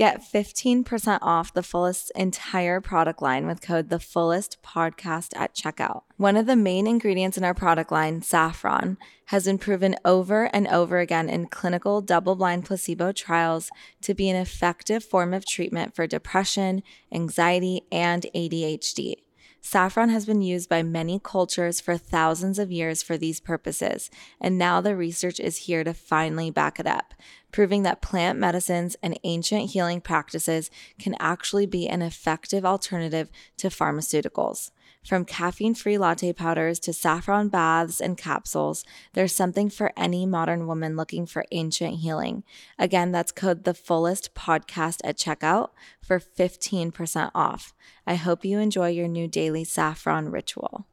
Get 15% off the Fullest entire product line with code The Fullest Podcast at checkout. One of the main ingredients in our product line, saffron, has been proven over and over again in clinical double blind placebo trials to be an effective form of treatment for depression, anxiety, and ADHD. Saffron has been used by many cultures for thousands of years for these purposes, and now the research is here to finally back it up, proving that plant medicines and ancient healing practices can actually be an effective alternative to pharmaceuticals. From caffeine free latte powders to saffron baths and capsules, there's something for any modern woman looking for ancient healing. Again, that's code the fullest podcast at checkout for 15% off. I hope you enjoy your new daily saffron ritual.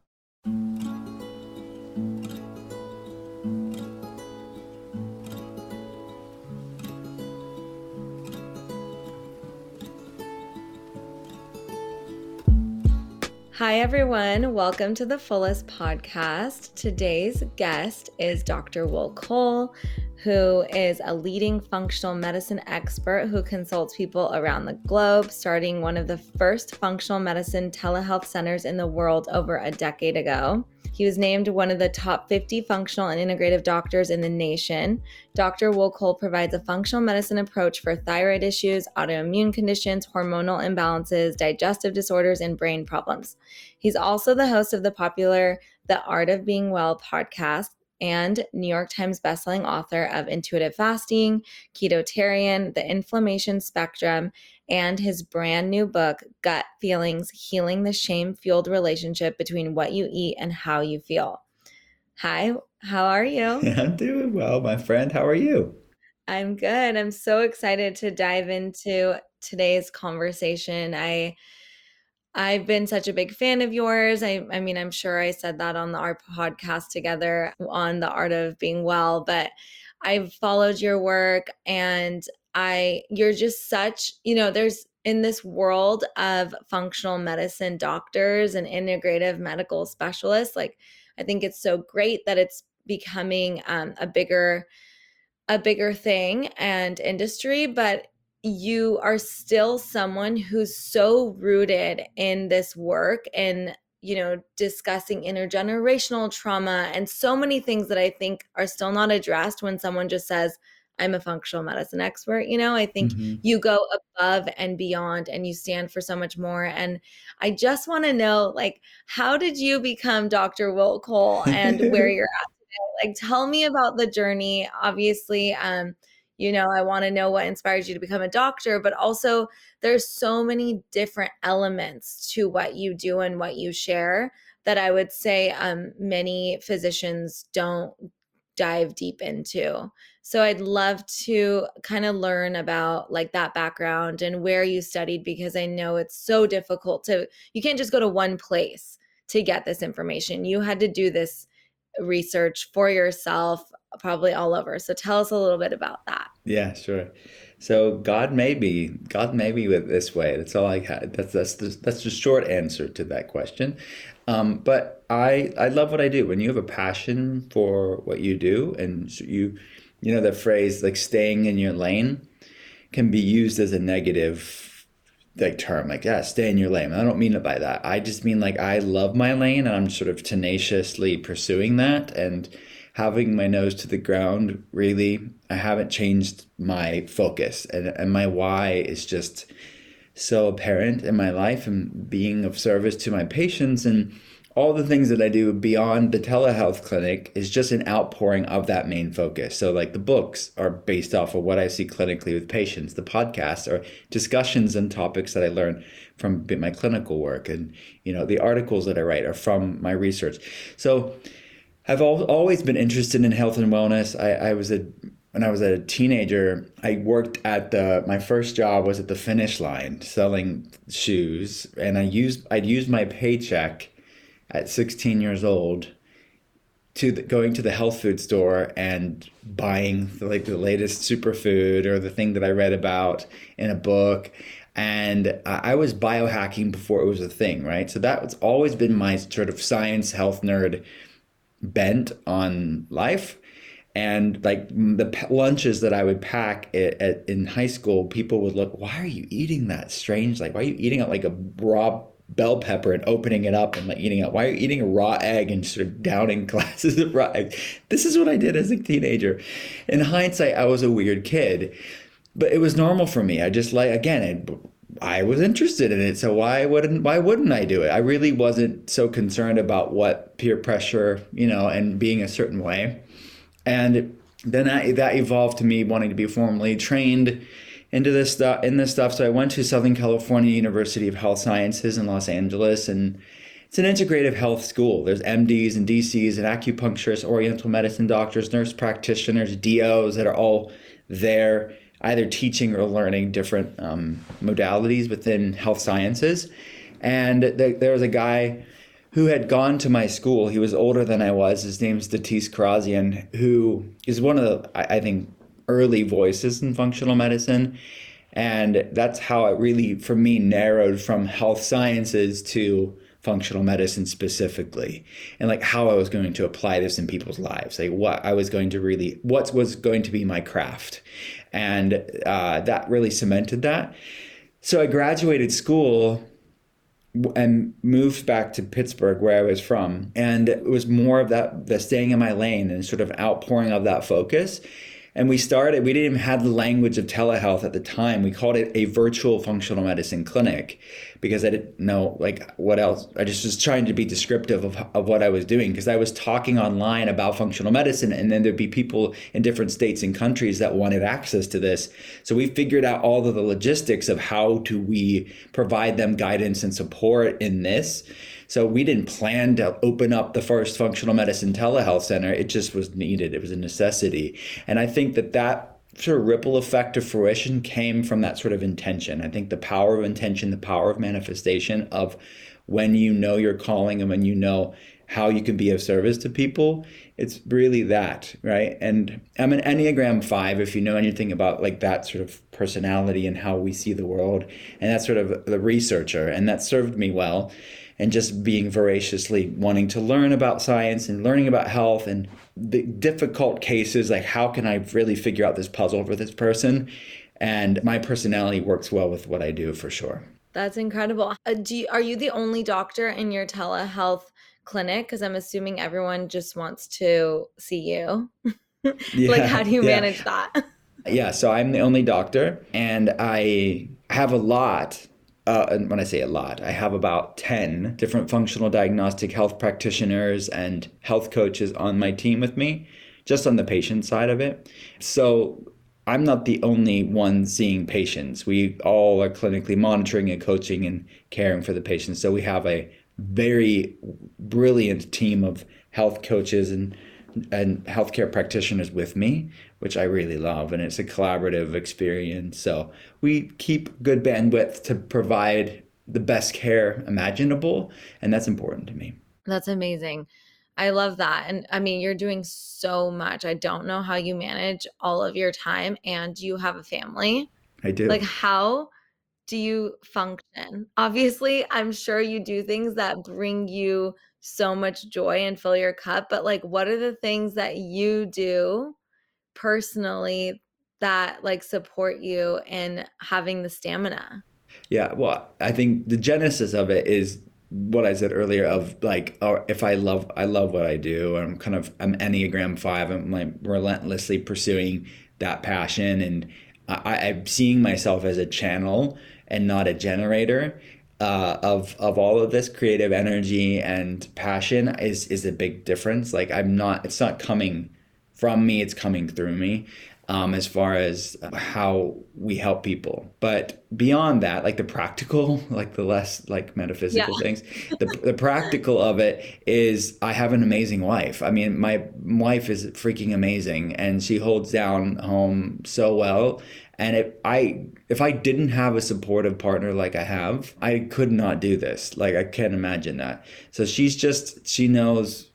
Hi, everyone. Welcome to the Fullest Podcast. Today's guest is Dr. Will Cole, who is a leading functional medicine expert who consults people around the globe, starting one of the first functional medicine telehealth centers in the world over a decade ago. He was named one of the top 50 functional and integrative doctors in the nation. Dr. Will Cole provides a functional medicine approach for thyroid issues, autoimmune conditions, hormonal imbalances, digestive disorders, and brain problems. He's also the host of the popular The Art of Being Well podcast and New York Times bestselling author of Intuitive Fasting, Ketotarian, The Inflammation Spectrum, and his brand new book, Gut Feelings Healing the Shame Fueled Relationship Between What You Eat and How You Feel. Hi, how are you? I'm doing well, my friend. How are you? I'm good. I'm so excited to dive into today's conversation. I I've been such a big fan of yours. I, I mean, I'm sure I said that on the, our podcast together on the art of being well, but I've followed your work and I, you're just such, you know, there's in this world of functional medicine doctors and integrative medical specialists, like, I think it's so great that it's becoming um, a bigger, a bigger thing and industry, but you are still someone who's so rooted in this work and you know discussing intergenerational trauma and so many things that i think are still not addressed when someone just says i'm a functional medicine expert you know? I think mm-hmm. you go above and beyond and you stand for so much more and i just want to know like how did you become dr will cole and where you're at today? Like tell me about the journey. Obviously um you know i want to know what inspires you to become a doctor but also there's so many different elements to what you do and what you share that i would say um, many physicians don't dive deep into. So i'd love to kind of learn about like that background and where you studied because i know it's so difficult to you can't just go to one place to get this information. You had to do this research for yourself probably all over. So tell us a little bit about that. Yeah, sure. So God may be God may be with this way. That's all I had. That's that's the, that's the short answer to that question. Um, but I I love what I do. When you have a passion for what you do, and you you know the phrase like staying in your lane can be used as a negative like term like yeah stay in your lane. I don't mean it by that. I just mean like i love my lane and i'm sort of tenaciously pursuing that. And having my nose to the ground, really, I haven't changed my focus. And, and my why is just so apparent in my life and being of service to my patients. And all the things that I do beyond the telehealth clinic is just an outpouring of that main focus. So, like the books are based off of what I see clinically with patients, the podcasts are discussions and topics that I learn from my clinical work, and you know, the articles that I write are from my research. So, I've al- always been interested in health and wellness. I, I was a when I was a teenager, I worked at the my first job was at the finish line selling shoes, and I used I'd use my paycheck at 16 years old to the, going to the health food store and buying the, like the latest superfood or the thing that I read about in a book. And I was biohacking before it was a thing, right? So that's always been my sort of science health nerd bent on life. and like the lunches that I would pack at, at, in high school, people would look, why are you eating that strange? Like, why are you eating it like a raw bell pepper and opening it up and like eating it? Why are you eating a raw egg and sort of downing glasses of raw egg? This is what I did as a teenager. In hindsight, I was a weird kid, but it was normal for me. I just like, again, it, I was interested in it, so why wouldn't why wouldn't I do it? I really wasn't so concerned about what peer pressure, you know, and being a certain way. And then that, that evolved to me wanting to be formally trained into this stuff in this stuff. So I went to Southern California University of Health Sciences in Los Angeles and it's an integrative health school. There's MDs and DCs and acupuncturists, oriental medicine doctors, nurse practitioners, DOs that are all there either teaching or learning different um, modalities within health sciences. And th- there was a guy who had gone to my school. He was older than I was. His name's Datis Kharrazian, who is one of the, I, I think, early voices in functional medicine. And that's how it really, for me, narrowed from health sciences to functional medicine specifically and like how I was going to apply this in people's lives like what I was going to really what was going to be my craft. And uh, that really cemented that. So I graduated school and moved back to Pittsburgh where I was from and it was more of that the staying in my lane and sort of outpouring of that focus and we started, we didn't even have the language of telehealth at the time. We called it a virtual functional medicine clinic because I didn't know like what else. I just was trying to be descriptive of, of what I was doing because I was talking online about functional medicine and then there'd be people in different states and countries that wanted access to this. So we figured out all of the logistics of how do we provide them guidance and support in this. So we didn't plan to open up the first functional medicine telehealth center. It just was needed. It was a necessity. And I think that that sort of ripple effect of fruition came from that sort of intention. I think the power of intention, the power of manifestation of when you know your calling and when you know how you can be of service to people it's really that right and i'm an enneagram 5 if you know anything about like that sort of personality and how we see the world and that's sort of the researcher and that served me well and just being voraciously wanting to learn about science and learning about health and the difficult cases like how can i really figure out this puzzle for this person? And my personality works well with what i do for sure. That's incredible. Uh, do you, are you the only doctor in your telehealth clinic? Because i'm assuming everyone just wants to see you. Yeah, like how do you yeah. manage that? Yeah so i'm the only doctor and i have a lot uh, and when I say a lot, I have about 10 different functional diagnostic health practitioners and health coaches on my team with me, just on the patient side of it. So I'm not the only one seeing patients. We all are clinically monitoring and coaching and caring for the patients. So we have a very brilliant team of health coaches and and healthcare practitioners with me, which I really love, and it's a collaborative experience. So we keep good bandwidth to provide the best care imaginable, and that's important to me. That's amazing. I love that. And I mean, you're doing so much. I don't know how you manage all of your time and you have a family. I do. Like, how do you function? Obviously, I'm sure you do things that bring you so much joy and fill your cup but like what are the things that you do personally that like support you in having the stamina? Yeah well i think the genesis of it is what i said earlier of like oh, if i love i love what i do i'm kind of i'm enneagram 5 i'm like relentlessly pursuing that passion and I, i'm seeing myself as a channel and not a generator uh, of of all of this creative energy and passion is is a big difference. Like I'm not, it's not coming from me; it's coming through me. Um, as far as how we help people, but beyond that, like the practical, like the less like metaphysical yeah. things, the the practical of it is I have an amazing wife. I mean, my wife is freaking amazing, and she holds down home so well, and if I if I didn't have a supportive partner like I have, I could not do this. Like I can't imagine that. So she's just she knows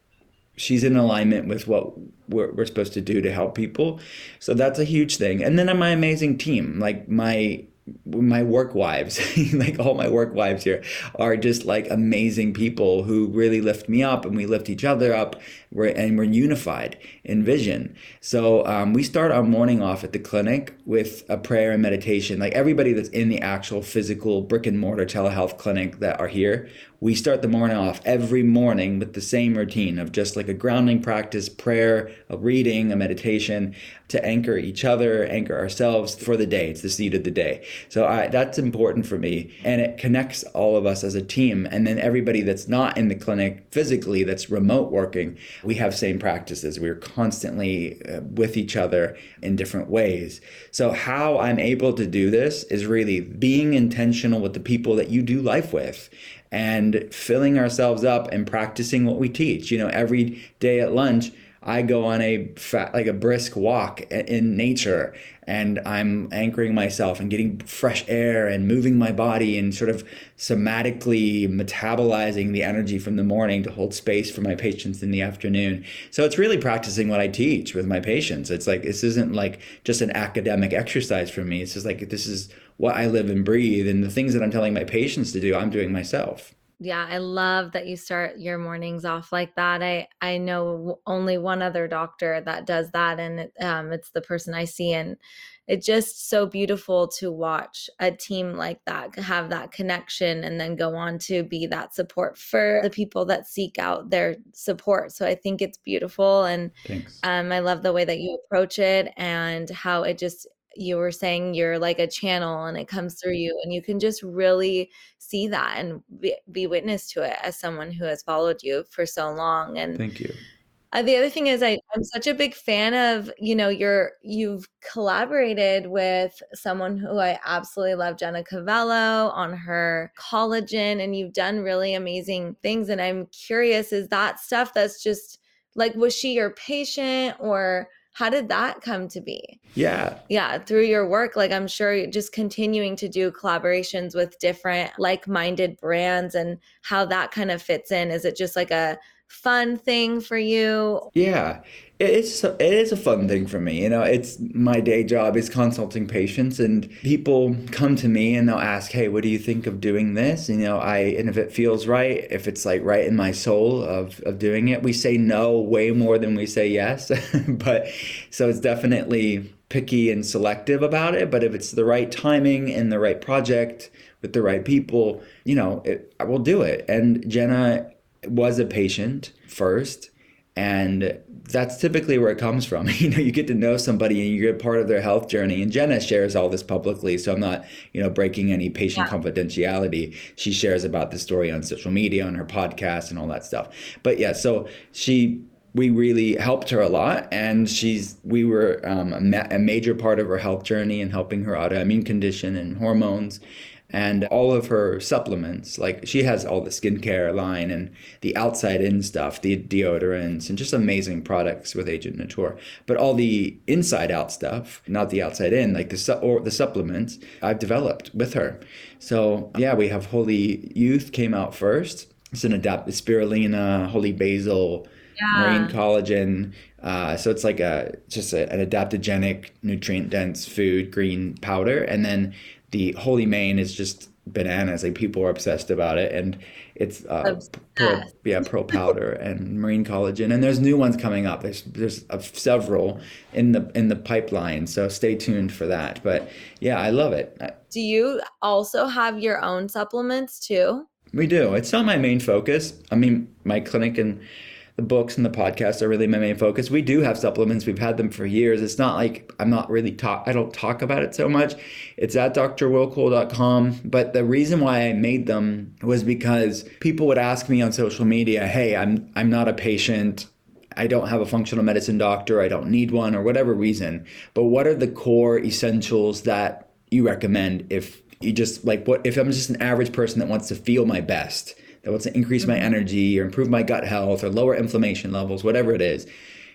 she's in alignment with what we're, we're supposed to do to help people. So that's a huge thing. And then my amazing team, like my my work wives, like all my work wives here, are just like amazing people who really lift me up and we lift each other up. We're, and we're unified in vision. So um, we start our morning off at the clinic with a prayer and meditation. Like everybody that's in the actual physical brick and mortar telehealth clinic that are here, we start the morning off every morning with the same routine of just like a grounding practice, prayer, a reading, a meditation to anchor each other, anchor ourselves for the day. It's the seed of the day. So I, that's important for me. And it connects all of us as a team. And then everybody that's not in the clinic physically, that's remote working, we have same practices. We're constantly uh, with each other in different ways. So, how I'm able to do this is really being intentional with the people that you do life with and filling ourselves up and practicing what we teach. You know, every day at lunch, I go on a fat, like a brisk walk in nature and I'm anchoring myself and getting fresh air and moving my body and sort of somatically metabolizing the energy from the morning to hold space for my patients in the afternoon. So it's really practicing what I teach with my patients. It's like this isn't like just an academic exercise for me. It's just like this is what I live and breathe and the things that I'm telling my patients to do, I'm doing myself. Yeah, I love that you start your mornings off like that. I I know only one other doctor that does that, and it, um, it's the person I see, and it's just so beautiful to watch a team like that have that connection, and then go on to be that support for the people that seek out their support. So I think it's beautiful, and um, I love the way that you approach it and how it just you were saying you're like a channel and it comes through you and you can just really see that and be, be witness to it as someone who has followed you for so long and thank you. uh, the other thing is I, i'm such a big fan of you know you're you've collaborated with someone who i absolutely love jenna cavallo on her collagen and you've done really amazing things and i'm curious is that stuff that's just like was she your patient or how did that come to be? Yeah. Yeah through your work like i'm sure just continuing to do collaborations with different like-minded brands and how that kind of fits in. Is it just like a fun thing for you yeah it's it is a fun thing for me. You know, it's my day job is consulting patients, and people come to me and they'll ask, "Hey, what do you think of doing this?" You know, I and if it feels right, if it's like right in my soul of of doing it, we say no way more than we say yes. but so it's definitely picky and selective about it. But if it's the right timing and the right project with the right people, you know, it, I will do it. And Jenna was a patient first and that's typically where it comes from. You know, you get to know somebody and you're part of their health journey. And Jenna shares all this publicly, so I'm not, you know, breaking any patient yeah. confidentiality. She shares about the story on social media, on her podcast, and all that stuff. But yeah, so she we really helped her a lot and she's we were um, a, ma- a, major part of her health journey and helping her autoimmune condition and hormones and all of her supplements like she has all the skincare line and the outside in stuff the deodorants and just amazing products with Agent Nateur but all the inside out stuff not the outside in like the su- or the supplements i've developed with her. So yeah we have holy youth came out first. It's an adapted spirulina holy basil yeah. marine collagen uh, so it's like a just a, an adaptogenic nutrient dense food green powder. And then the Holy Mane is just bananas. Like people are obsessed about it, and it's uh, pearl, yeah, pearl powder and marine collagen, and there's new ones coming up. There's there's uh, several in the in the pipeline, so stay tuned for that. But yeah, I love it. Do you also have your own supplements too? We do. It's not my main focus. I mean, my clinic and the books and the podcasts are really my main focus. We do have supplements. We've had them for years. It's not like I'm not really talk I don't talk about it so much. It's at drwillcole.com. But the reason why I made them was because people would ask me on social media, hey, I'm I'm not a patient. I don't have a functional medicine doctor, I don't need one, or whatever reason. But what are the core essentials that you recommend if you just like what if I'm just an average person that wants to feel my best? That wants to increase my mm-hmm. energy or improve my gut health or lower inflammation levels, whatever it is.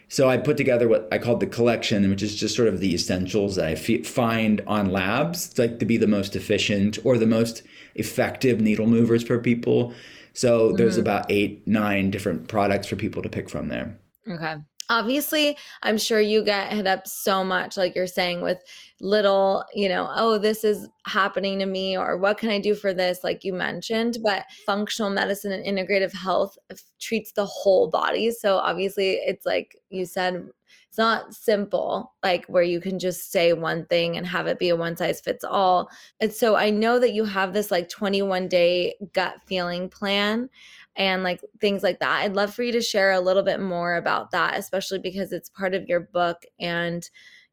So I put together what I called the collection, which is just sort of the essentials that I f- find on labs, like to be the most efficient or the most effective needle movers for people. So mm-hmm. there's about eight, nine different products for people to pick from there. Okay. Obviously i'm sure you get hit up so much like you're saying with little you know oh this is happening to me or what can i do for this? like you mentioned but functional medicine and integrative health treats the whole body. So obviously it's like you said it's not simple like where you can just say one thing and have it be a one size fits all. And so i know that you have this like 21 day gut feeling plan and like things like that. I'd love for you to share a little bit more about that, especially because it's part of your book and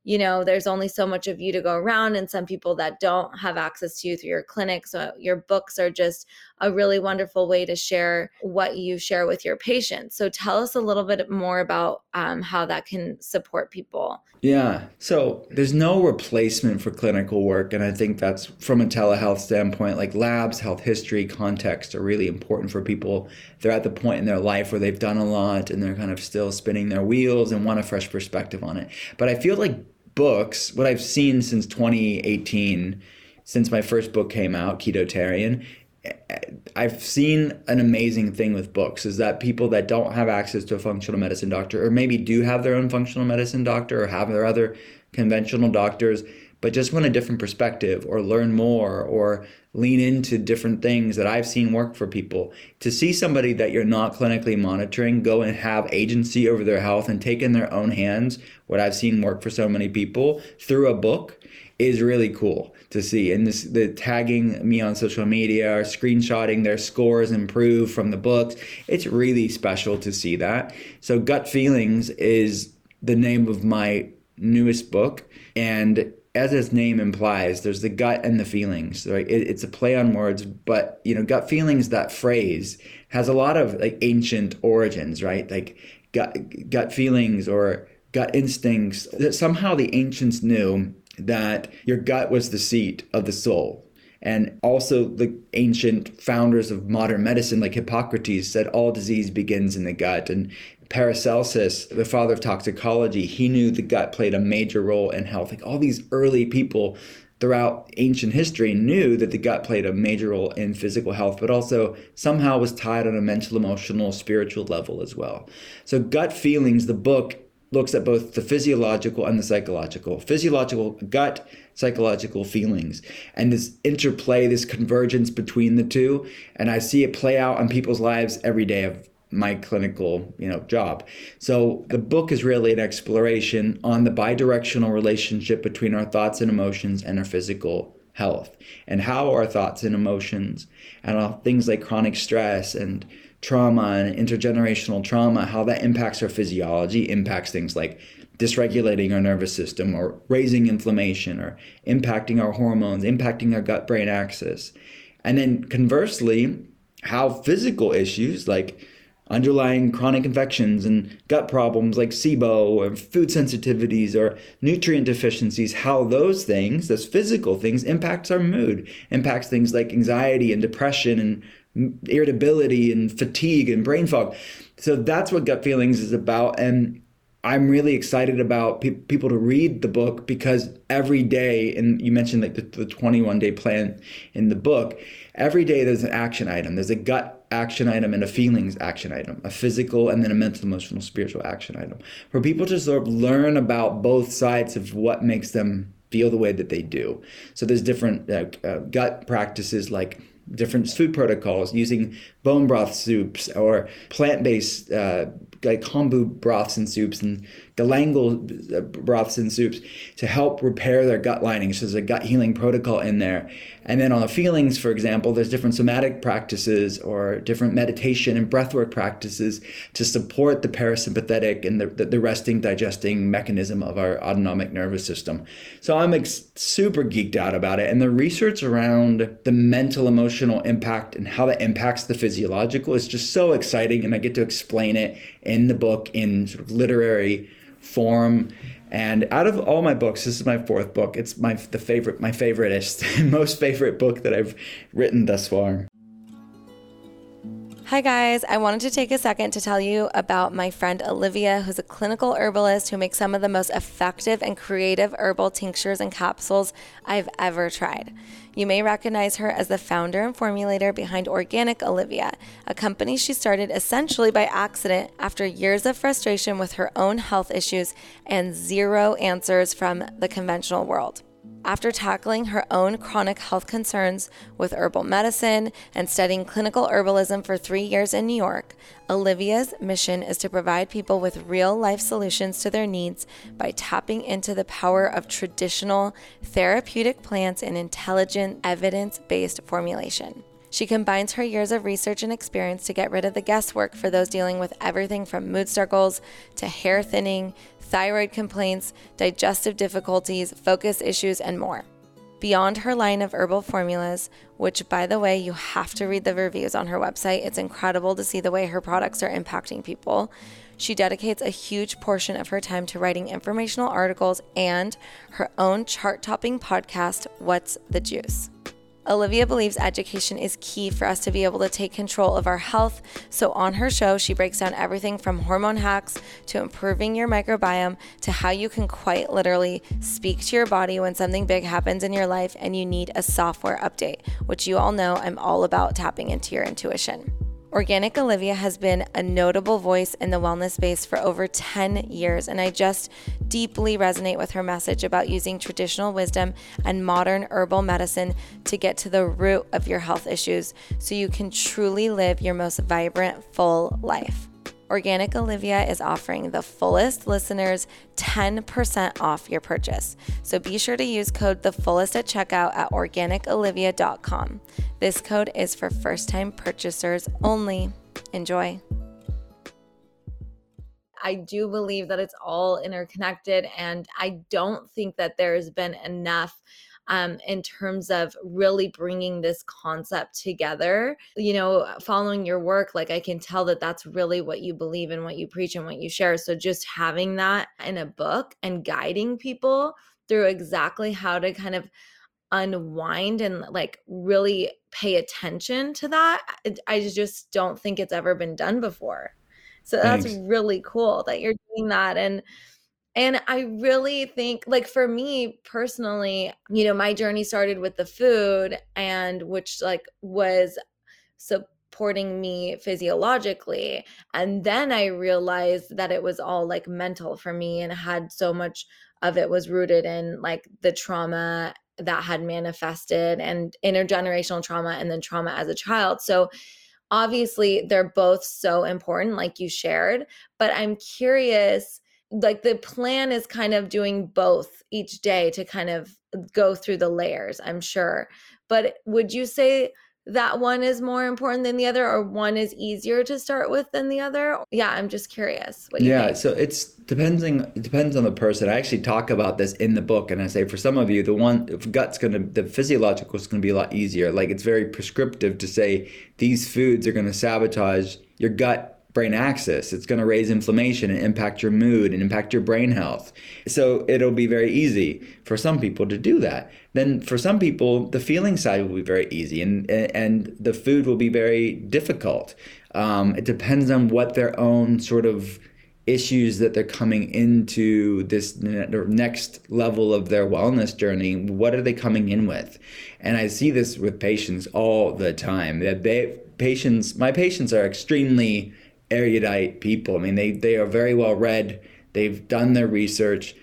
you know, there's only so much of you to go around, and some people that don't have access to you through your clinic. So, your books are just a really wonderful way to share what you share with your patients. So, tell us a little bit more about um, how that can support people. Yeah. So, there's no replacement for clinical work. And I think that's from a telehealth standpoint, like labs, health history, context are really important for people. They're at the point in their life where they've done a lot and they're kind of still spinning their wheels and want a fresh perspective on it. But I feel like books, what I've seen since 2018, since my first book came out, Ketotarian, I've seen an amazing thing with books is that people that don't have access to a functional medicine doctor, or maybe do have their own functional medicine doctor, or have their other conventional doctors, but just want a different perspective, or learn more, or lean into different things that I've seen work for people. To see somebody that you're not clinically monitoring go and have agency over their health and take in their own hands what I've seen work for so many people through a book is really cool to see. And this the tagging me on social media or screenshotting their scores improve from the books. It's really special to see that. So gut feelings is the name of my newest book and as its name implies, there's the gut and the feelings. Right? It, it's a play on words, but you know, gut feelings. That phrase has a lot of like ancient origins, right? Like gut gut feelings or gut instincts. That somehow the ancients knew that your gut was the seat of the soul. And also, the ancient founders of modern medicine, like Hippocrates, said all disease begins in the gut. And Paracelsus, the father of toxicology, he knew the gut played a major role in health. Like all these early people throughout ancient history knew that the gut played a major role in physical health, but also somehow was tied on a mental, emotional, spiritual level as well. So, gut feelings, the book looks at both the physiological and the psychological. Physiological gut, psychological feelings, and this interplay, this convergence between the two. And I see it play out in people's lives every day of my clinical you know job so the book is really an exploration on the bidirectional relationship between our thoughts and emotions and our physical health and how our thoughts and emotions and things like chronic stress and trauma and intergenerational trauma how that impacts our physiology impacts things like dysregulating our nervous system or raising inflammation or impacting our hormones impacting our gut brain axis. And then conversely how physical issues like underlying chronic infections and gut problems like SIBO or food sensitivities or nutrient deficiencies, how those things, those physical things, impacts our mood, impacts things like anxiety and depression and irritability and fatigue and brain fog. So that's what gut feelings is about. And I'm really excited about pe- people to read the book because every day, and you mentioned like the, the 21 day plan in the book, every day there's an action item. There's a gut action item and a feelings action item, a physical and then a mental, emotional, spiritual action item. For people to sort of learn about both sides of what makes them feel the way that they do. So there's different uh, uh, gut practices like different food protocols using bone broth soups or plant-based uh, like kombu broths and soups and uh, broths and soups to help repair their gut lining. So there's a gut healing protocol in there. And then on the feelings, for example, there's different somatic practices or different meditation and breathwork practices to support the parasympathetic and the, the, the resting, digesting mechanism of our autonomic nervous system. So I'm ex- super geeked out about it. And the research around the mental, emotional impact and how that impacts the physiological is just so exciting. And I get to explain it in the book in sort of literary form. And out of all my books, this is my fourth book. It's my the favorite, my favoriteest, most favorite book that I've written thus far. Hi, guys. I wanted to take a second to tell you about my friend Olivia, who's a clinical herbalist who makes some of the most effective and creative herbal tinctures and capsules I've ever tried. You may recognize her as the founder and formulator behind Organic Olivia, a company she started essentially by accident after years of frustration with her own health issues and zero answers from the conventional world. After tackling her own chronic health concerns with herbal medicine and studying clinical herbalism for three years in New York, Olivia's mission is to provide people with real life solutions to their needs by tapping into the power of traditional therapeutic plants and intelligent, evidence based formulation. She combines her years of research and experience to get rid of the guesswork for those dealing with everything from mood struggles to hair thinning thyroid complaints, digestive difficulties, focus issues, and more. Beyond her line of herbal formulas, which by the way, you have to read the reviews on her website, it's incredible to see the way her products are impacting people. She dedicates a huge portion of her time to writing informational articles and her own chart topping podcast, What's the Juice? Olivia believes education is key for us to be able to take control of our health. So, on her show, she breaks down everything from hormone hacks to improving your microbiome to how you can quite literally speak to your body when something big happens in your life and you need a software update, which you all know I'm all about tapping into your intuition. Organic Olivia has been a notable voice in the wellness space for over 10 years, and I just deeply resonate with her message about using traditional wisdom and modern herbal medicine to get to the root of your health issues so you can truly live your most vibrant, full life. Organic Olivia is offering the fullest listeners 10% off your purchase. So be sure to use code the fullest at checkout at organicolivia.com. This code is for first time purchasers only. Enjoy. I do believe that it's all interconnected, and I don't think that there's been enough um, in terms of really bringing this concept together. You know, following your work, like I can tell that that's really what you believe and what you preach and what you share. So just having that in a book and guiding people through exactly how to kind of unwind and like really pay attention to that i just don't think it's ever been done before so that's Thanks. really cool that you're doing that and and I really think, like, for me personally, you know, my journey started with the food, and which, like, was supporting me physiologically. And then I realized that it was all like mental for me, and had so much of it was rooted in like the trauma that had manifested and intergenerational trauma and then trauma as a child. So, obviously, they're both so important, like you shared. But I'm curious like the plan is kind of doing both each day to kind of go through the layers, I'm sure. But would you say that one is more important than the other or one is easier to start with than the other yeah i'm just curious yeah think. so it's depending it depends on the person i actually talk about this in the book and i say for some of you the one gut's gonna the physiological is gonna be a lot easier like it's very prescriptive to say these foods are gonna sabotage your gut brain axis. It's going to raise inflammation and impact your mood and impact your brain health. So it'll be very easy for some people to do that. Then for some people, the feeling side will be very easy and, and the food will be very difficult. Um, it depends on what their own sort of issues that they're coming into this next level of their wellness journey what are they coming in with and i see this with patients all the time that they patients my patients are extremely erudite people. I mean, they, they are very well read, they've done their research,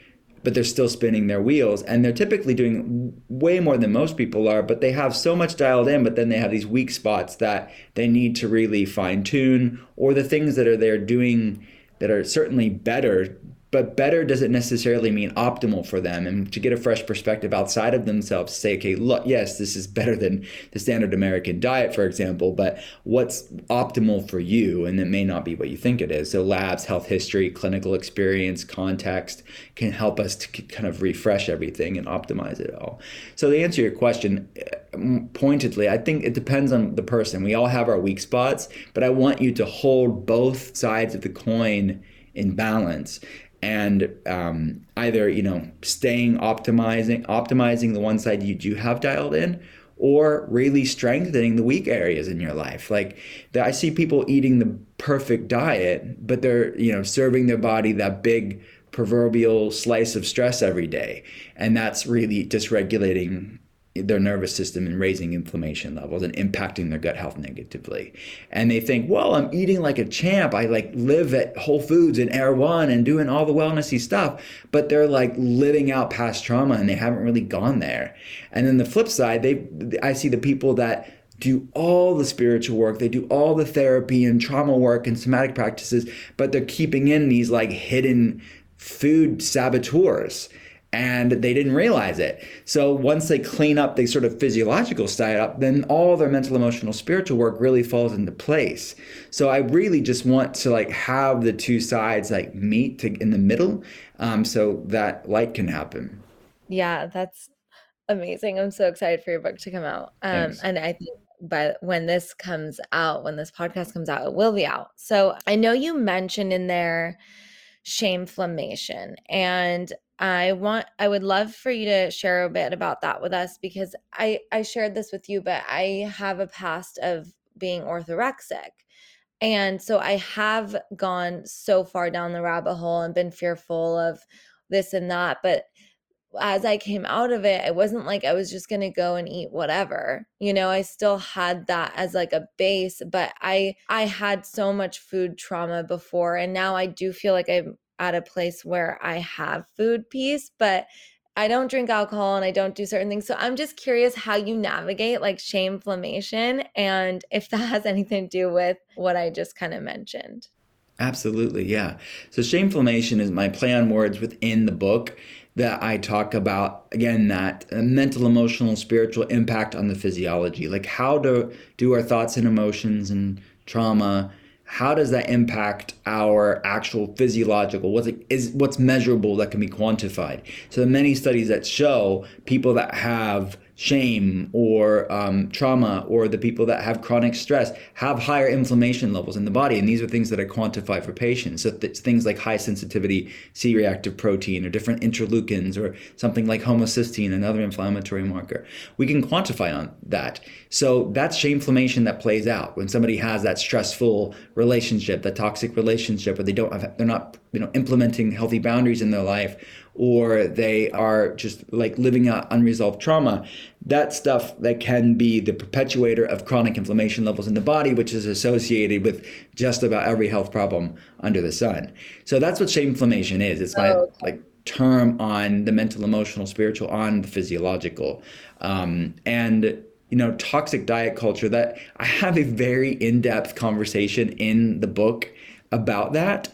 but they're still spinning their wheels. And they're typically doing way more than most people are, but they have so much dialed in, but then they have these weak spots that they need to really fine tune, or the things that are there doing that are certainly better but better doesn't necessarily mean optimal for them and to get a fresh perspective outside of themselves say okay look yes this is better than the standard american diet for example but what's optimal for you and it may not be what you think it is. So labs health history clinical experience context can help us to kind of refresh everything and optimize it all. So to answer your question eh, pointedly i think it depends on the person. We all have our weak spots but i want you to hold both sides of the coin in balance and um, either you know staying optimizing optimizing the one side you do have dialed in or really strengthening the weak areas in your life. Like I see people eating the perfect diet, but they're, you know, serving their body that big proverbial slice of stress every day. And that's really dysregulating their nervous system and raising inflammation levels and impacting their gut health negatively. And they think, well, I'm eating like a champ. I like live at Whole Foods and Erewhon and doing all the wellnessy stuff, but they're like living out past trauma and they haven't really gone there. And then the flip side, they I see the people that do all the spiritual work, they do all the therapy and trauma work and somatic practices, but they're keeping in these like hidden food saboteurs and they didn't realize it. So once they clean up the sort of physiological side up, then all their mental, emotional, spiritual work really falls into place. So I really just want to like have the two sides like meet to, in the middle, um, so that light can happen. Yeah, that's amazing. I'm so excited for your book to come out. Um, and I think by when this comes out, when this podcast comes out, it will be out. So I know you mentioned in there shameflammation and I want I would love for you to share a bit about that with us because I I shared this with you but I have a past of being orthorexic. And so I have gone so far down the rabbit hole and been fearful of this and that but as I came out of it, it wasn't like I was just going to go and eat whatever. You know, I still had that as like a base, but I I had so much food trauma before and now I do feel like I'm at a place where I have food peace, but I don't drink alcohol and I don't do certain things. So I'm just curious how you navigate like shameflammation and if that has anything to do with what I just kind of mentioned. Absolutely, yeah. So shameflammation is my play on words within the book that I talk about again that uh, mental, emotional, spiritual impact on the physiology. Like how do do our thoughts and emotions and trauma how does that impact our actual physiological what's is what's measurable that can be quantified so are many studies that show people that have shame or um, trauma or the people that have chronic stress have higher inflammation levels in the body. And these are things that are quantified for patients. So th- things like high sensitivity c-reactive protein or different interleukins or something like homocysteine another inflammatory marker. We can quantify on that. So that's shame inflammation that plays out when somebody has that stressful relationship that toxic relationship or they don't have they're not you know implementing healthy boundaries in their life or they are just like living out unresolved trauma, that stuff that can be the perpetuator of chronic inflammation levels in the body, which is associated with just about every health problem under the sun. So that's what shame inflammation is. It's my oh, like term on the mental, emotional, spiritual, on the physiological. Um, and you know, toxic diet culture that I have a very in-depth conversation in the book about that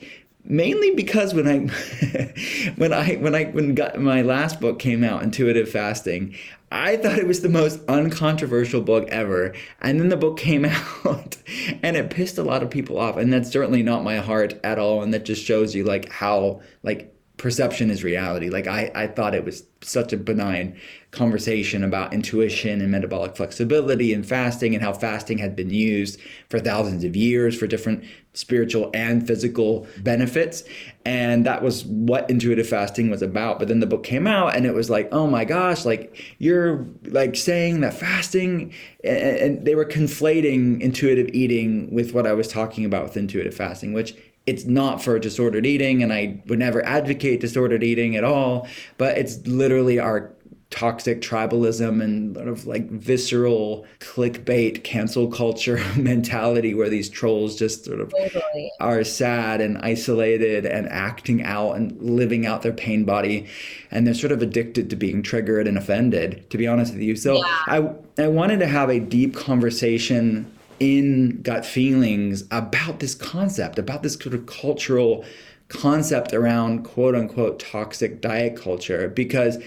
mainly because when I when I when I when got, my last book came out, Intuitive Fasting, I thought it was the most uncontroversial book ever. And then the book came out and it pissed a lot of people off. And that's certainly not my heart at all. And that just shows you like how like perception is reality. Like I, I thought it was such a benign conversation about intuition and metabolic flexibility and fasting and how fasting had been used for thousands of years for different spiritual and physical benefits. And that was what intuitive fasting was about. But then the book came out and it was like, oh my gosh, like you're like saying that fasting, and they were conflating intuitive eating with what I was talking about with intuitive fasting, which it's not for disordered eating and I would never advocate disordered eating at all, but it's literally our toxic tribalism and sort of like visceral clickbait cancel culture mentality where these trolls just sort of totally. are sad and isolated and acting out and living out their pain body and they're sort of addicted to being triggered and offended to be honest with you so yeah. i i wanted to have a deep conversation in gut feelings about this concept about this sort of cultural concept around quote unquote toxic diet culture because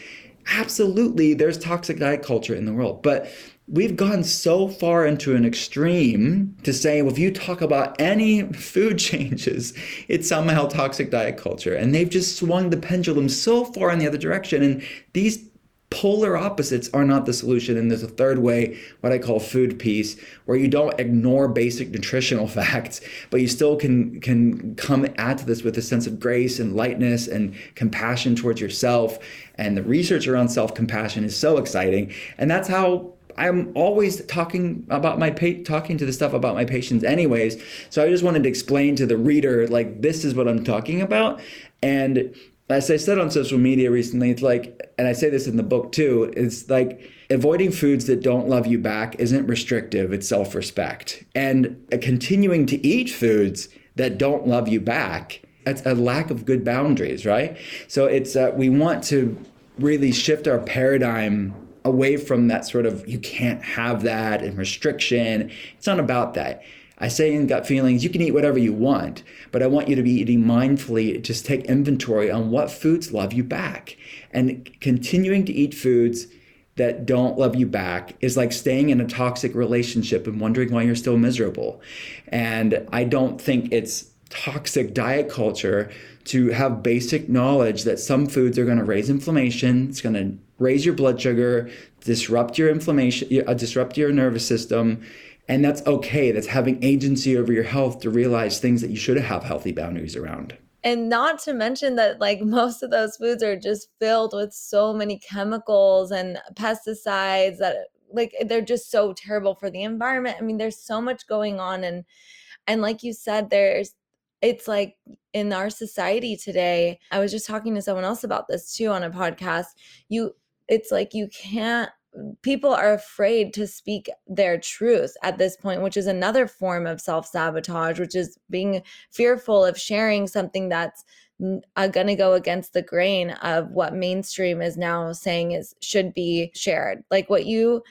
absolutely there's toxic diet culture in the world but we've gone so far into an extreme to say well if you talk about any food changes it's somehow toxic diet culture. And they've just swung the pendulum so far in the other direction. And these polar opposites are not the solution and there's a third way what i call food peace where you don't ignore basic nutritional facts but you still can can come at this with a sense of grace and lightness and compassion towards yourself and the research around self-compassion is so exciting and that's how I'm always talking about my pa- talking to the stuff about my patients anyways. So I just wanted to explain to the reader like this is what I'm talking about. And as I said on social media recently, it's like, and I say this in the book too, it's like avoiding foods that don't love you back isn't restrictive, it's self respect. And continuing to eat foods that don't love you back, that's a lack of good boundaries, right? So it's, uh, we want to really shift our paradigm away from that sort of you can't have that and restriction. It's not about that. I say in gut feelings, you can eat whatever you want, but I want you to be eating mindfully. Just take inventory on what foods love you back. And continuing to eat foods that don't love you back is like staying in a toxic relationship and wondering why you're still miserable. And I don't think it's toxic diet culture to have basic knowledge that some foods are going to raise inflammation, it's going to raise your blood sugar, disrupt your inflammation, uh, disrupt your nervous system and that's okay. That's having agency over your health to realize things that you should have healthy boundaries around. And not to mention that, like, most of those foods are just filled with so many chemicals and pesticides that, like, they're just so terrible for the environment. I mean, there's so much going on. And, and like you said, there's, it's like in our society today, I was just talking to someone else about this too on a podcast. You, it's like you can't people are afraid to speak their truth at this point, which is another form of self sabotage, which is being fearful of sharing something that's uh, going to go against the grain of what mainstream is now saying is should be shared. Like what you,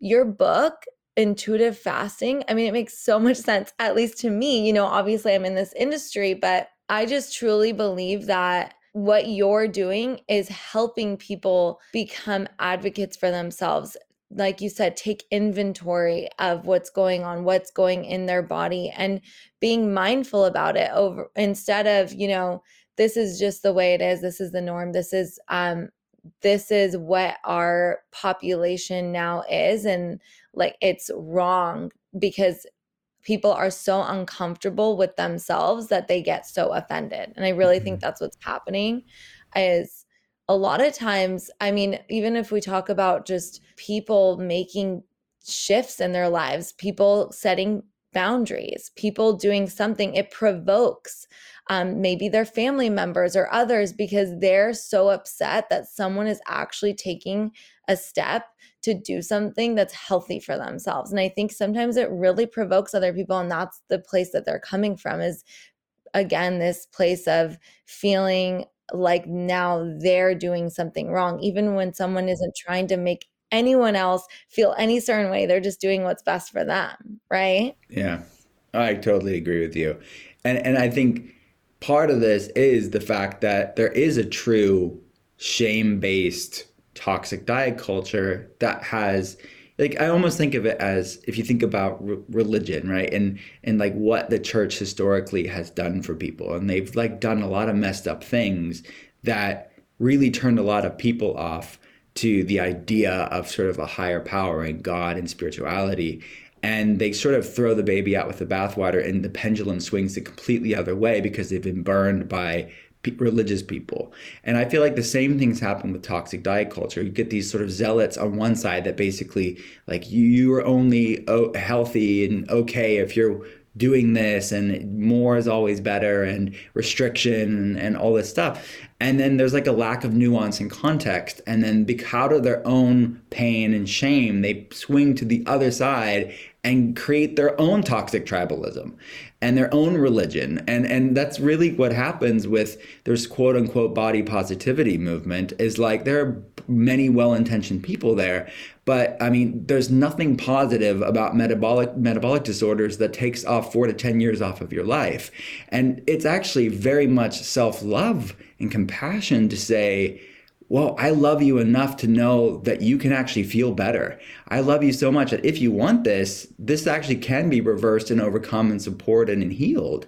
your book intuitive fasting i mean it makes so much sense at least to me you know obviously i'm in this industry but i just truly believe that what you're doing is helping people become advocates for themselves. Like you said take inventory of what's going on what's going in their body and being mindful about it over instead of you know this is just the way it is this is the norm this is um this is what our population now is and like it's wrong because people are so uncomfortable with themselves that they get so offended and i really mm-hmm. think that's what's happening is a lot of times i mean even if we talk about just people making shifts in their lives people setting boundaries people doing something it provokes um, maybe their family members or others because they're so upset that someone is actually taking a step to do something that's healthy for themselves. And I think sometimes it really provokes other people. And that's the place that they're coming from is again, this place of feeling like now they're doing something wrong, even when someone mm-hmm. isn't trying to make anyone else feel any certain way. They're just doing what's best for them. Right. Yeah. I totally agree with you. And and I think part of this is the fact that there is a true shame based toxic diet culture that has like I almost think of it as if you think about re- religion, right? And and like what the church historically has done for people and they've like done a lot of messed up things that really turned a lot of people off to the idea of sort of a higher power and God and spirituality. And they sort of throw the baby out with the bathwater, and the pendulum swings the completely other way because they've been burned by religious people. And I feel like the same things happen with toxic diet culture. You get these sort of zealots on one side that basically like you, you are only healthy and okay if you're doing this and more is always better and restriction and all this stuff and then there's like a lack of nuance and context and then because of their own pain and shame they swing to the other side and create their own toxic tribalism and their own religion. And and that's really what happens with this quote unquote body positivity movement is like there are many well-intentioned people there but i mean there's nothing positive about metabolic metabolic disorders that takes off 4 to 10 years off of your life. And it's actually very much self-love and compassion to say well, I love you enough to know that you can actually feel better. I love you so much that if you want this, this actually can be reversed and overcome and supported and healed.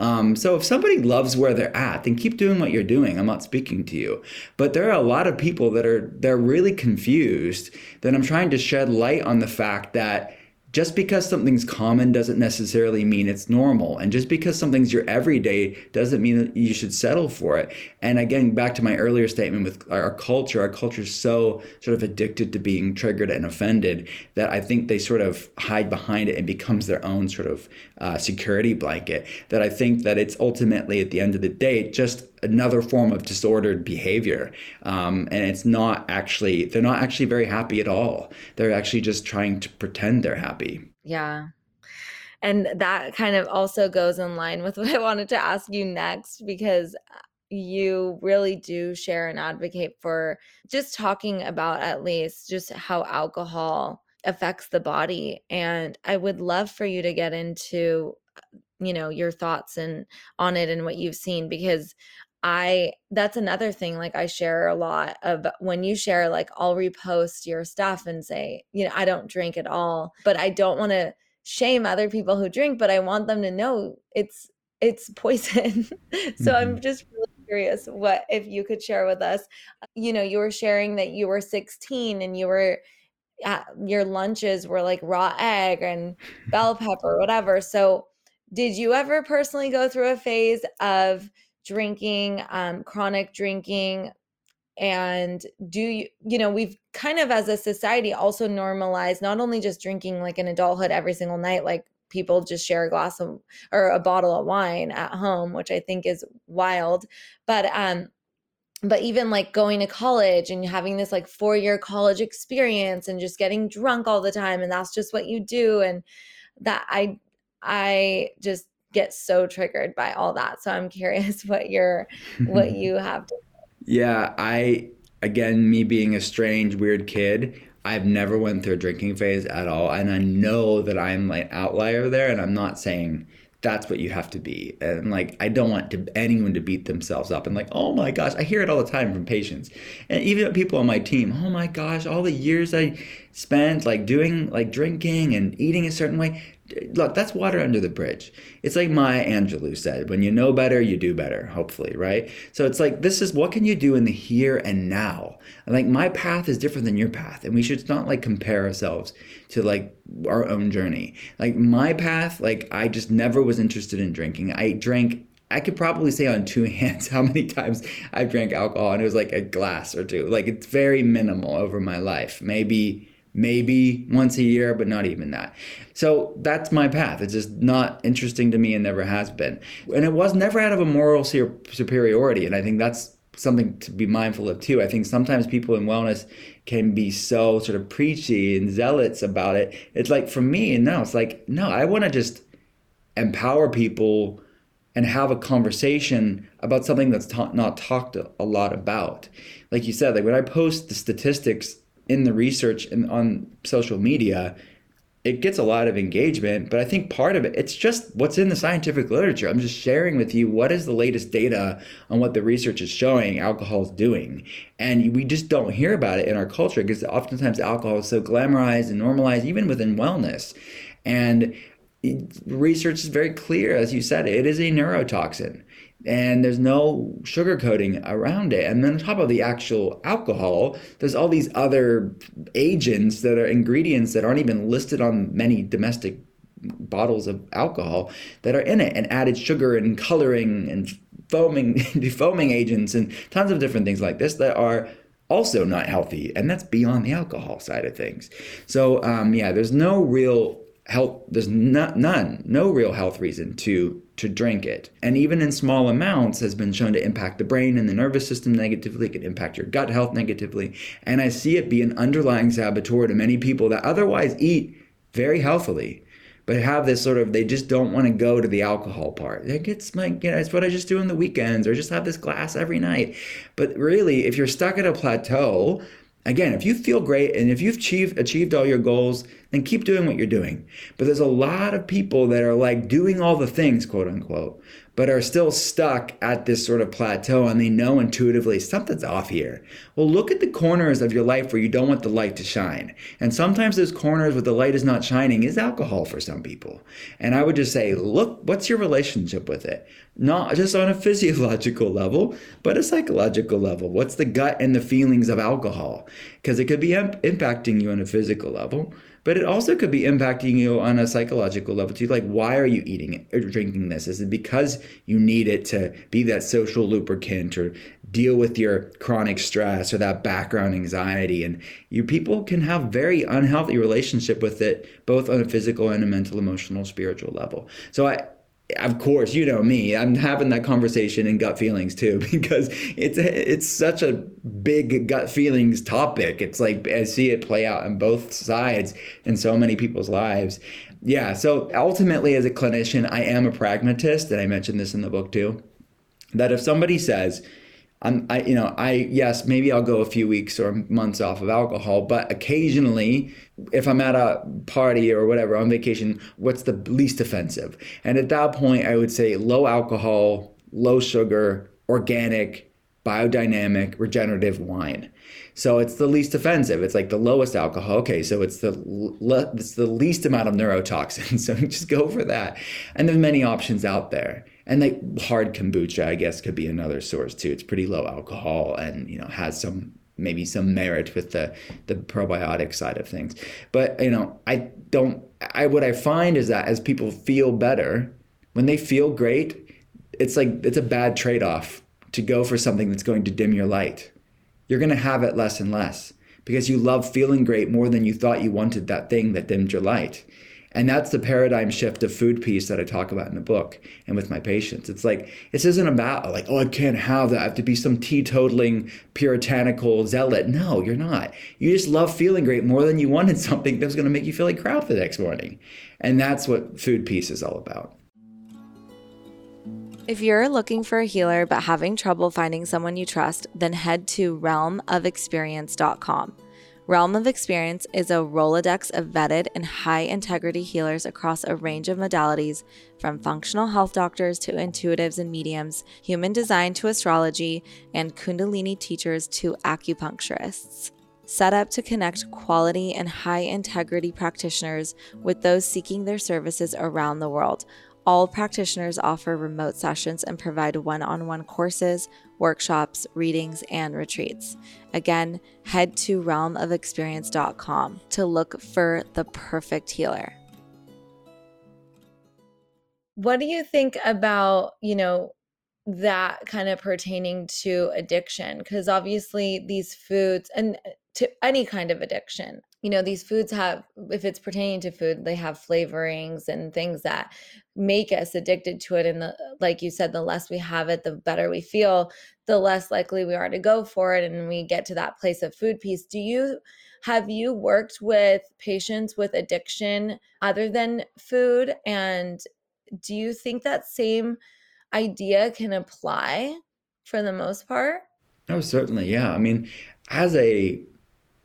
Um, so if somebody loves where they're at, then keep doing what you're doing. I'm not speaking to you, but there are a lot of people that are they're really confused. That I'm trying to shed light on the fact that just because something's common doesn't necessarily mean it's normal. And just because something's your everyday doesn't mean that you should settle for it. And again, back to my earlier statement with our culture, our culture is so sort of addicted to being triggered and offended that I think they sort of hide behind it and becomes their own sort of uh, security blanket. That I think that it's ultimately at the end of the day just another form of disordered behavior. Um, and it's not actually they're not actually very happy at all. They're actually just trying to pretend they're happy. Yeah. And that kind of also goes in line with what i wanted to ask you next because you really do share and advocate for just talking about at least just how alcohol affects the body. And i would love for you to get into you know your thoughts and on it and what you've seen because I that's another thing like I share a lot of when you share like I'll repost your stuff and say, you know, I don't drink at all, but I don't want to shame other people who drink, but I want them to know it's it's poison. so mm-hmm. I'm just really curious what if you could share with us. You know, you were sharing that you were 16 and you were at, your lunches were like raw egg and bell pepper whatever. So did you ever personally go through a phase of drinking, um, chronic drinking, and do you you know we've kind of as a society also normalized not only just drinking like in adulthood every single night like people just share a glass of or a bottle of wine at home which i think is wild but um but even like going to college and having this like four year college experience and just getting drunk all the time and that's just what you do and that i i just get so triggered by all that. So I'm curious what you're what you have to Yeah, I again me being a strange weird kid, I've never went through a drinking phase at all and I know that I'm like outlier there and I'm not saying that's what you have to be. And like, I don't want to, anyone to beat themselves up and like, oh my gosh, I hear it all the time from patients and even people on my team. Oh my gosh, all the years I spent like doing like drinking and eating a certain way look, that's water under the bridge. It's like Maya Angelou said, when you know better, you do better, hopefully, right? So it's like, this is what can you do in the here and now? Like, my path is different than your path. And we should not like compare ourselves to like our own journey. Like, my path, like, I just never was interested in drinking. I drank I could probably say on two hands how many times I drank alcohol, and it was like a glass or two. Like it's very minimal over my life. Maybe maybe once a year, but not even that. So that's my path. It's just not interesting to me and never has been. And it was never out of a moral superiority. And I think that's something to be mindful of too. I think sometimes people in wellness can be so sort of preachy and zealots about it. It's like for me, and now it's like, no, I want to just empower people and have a conversation about something that's ta- not talked a lot about. Like you said, like when I post the statistics in the research and on social media, it gets a lot of engagement, but I think part of it, it's just what's in the scientific literature. I'm just sharing with you what is the latest data on what the research is showing alcohol is doing. And we just don't hear about it in our culture because oftentimes alcohol is so glamorized and normalized, even within wellness. And research is very clear, as you said, it is a neurotoxin and there's no sugarcoating around it. And then on top of the actual alcohol, there's all these other agents that are ingredients that aren't even listed on many domestic bottles of alcohol that are in it, and added sugar and coloring and foaming, defoaming agents, and tons of different things like this that are also not healthy, and that's beyond the alcohol side of things. So um, yeah, there's no real health. There's not, none, no real health reason to to drink it. And even in small amounts has been shown to impact the brain and the nervous system negatively, it can impact your gut health negatively. And I see it be an underlying saboteur to many people that otherwise eat very healthily but have this sort of they just don't want to go to the alcohol part. Like it's like you know, it's what I just do on the weekends or just have this glass every night. But really, if you're stuck at a plateau, again, if you feel great and if you've achieved achieved all your goals, then keep doing what you're doing. But there's a lot of people that are like doing all the things, quote unquote, but are still stuck at this sort of plateau and they know intuitively something's off here. Well, look at the corners of your life where you don't want the light to shine. And sometimes those corners where the light is not shining is alcohol for some people. And I would just say, look, what's your relationship with it? Not just on a physiological level, but a psychological level. What's the gut and the feelings of alcohol? Because it could be imp- impacting you on a physical level but it also could be impacting you on a psychological level too. Like, why are you eating it or drinking this? Is it because you need it to be that social lubricant or deal with your chronic stress or that background anxiety? And you people can have very unhealthy relationship with it, both on a physical and a mental, emotional, spiritual level. So I of course, you know me. I'm having that conversation in gut feelings too because it's it's such a big gut feelings topic. It's like I see it play out on both sides in so many people's lives. Yeah. So ultimately, as a clinician, I am a pragmatist, and I mentioned this in the book too. That if somebody says, I'm, I, you know, I, yes, maybe I'll go a few weeks or months off of alcohol, but occasionally, if I'm at a party or whatever on vacation, what's the least offensive? And at that point, I would say low alcohol, low sugar, organic, biodynamic, regenerative wine. So it's the least offensive. It's like the lowest alcohol. Okay, so it's the le- it's the least amount of neurotoxins. So just go for that. And there's many options out there and like hard kombucha i guess could be another source too it's pretty low alcohol and you know has some maybe some merit with the the probiotic side of things. But you know i don't i what i find is that as people feel better when they feel great it's like it's a bad trade-off to go for something that's going to dim your light. You're going to have it less and less because you love feeling great more than you thought you wanted that thing that dimmed your light and that's the paradigm shift of food peace that I talk about in the book and with my patients. It's like, this isn't about like, oh, I can't have that. I have to be some teetotaling, puritanical zealot. No, you're not. You just love feeling great more than you wanted something that was going to make you feel like crap the next morning. And that's what food peace is all about. If you're looking for a healer but having trouble finding someone you trust, then head to realmofexperience.com. Realm of Experience is a Rolodex of vetted and high integrity healers across a range of modalities, from functional health doctors to intuitives and mediums, human design to astrology, and Kundalini teachers to acupuncturists. Set up to connect quality and high integrity practitioners with those seeking their services around the world all practitioners offer remote sessions and provide one on one courses, workshops, readings, and retreats. Again, head to realmofexperience.com to look for the perfect healer. What do you think about, you know, that kind of pertaining to addiction? Because obviously, these foods and uh, to any kind of addiction, you know these foods have if it's pertaining to food they have flavorings and things that make us addicted to it and the like you said the less we have it the better we feel the less likely we are to go for it and we get to that place of food peace. Do you have you worked with patients with addiction other than food? And do you think that same idea can apply for the most part? Oh certainly yeah. I mean as a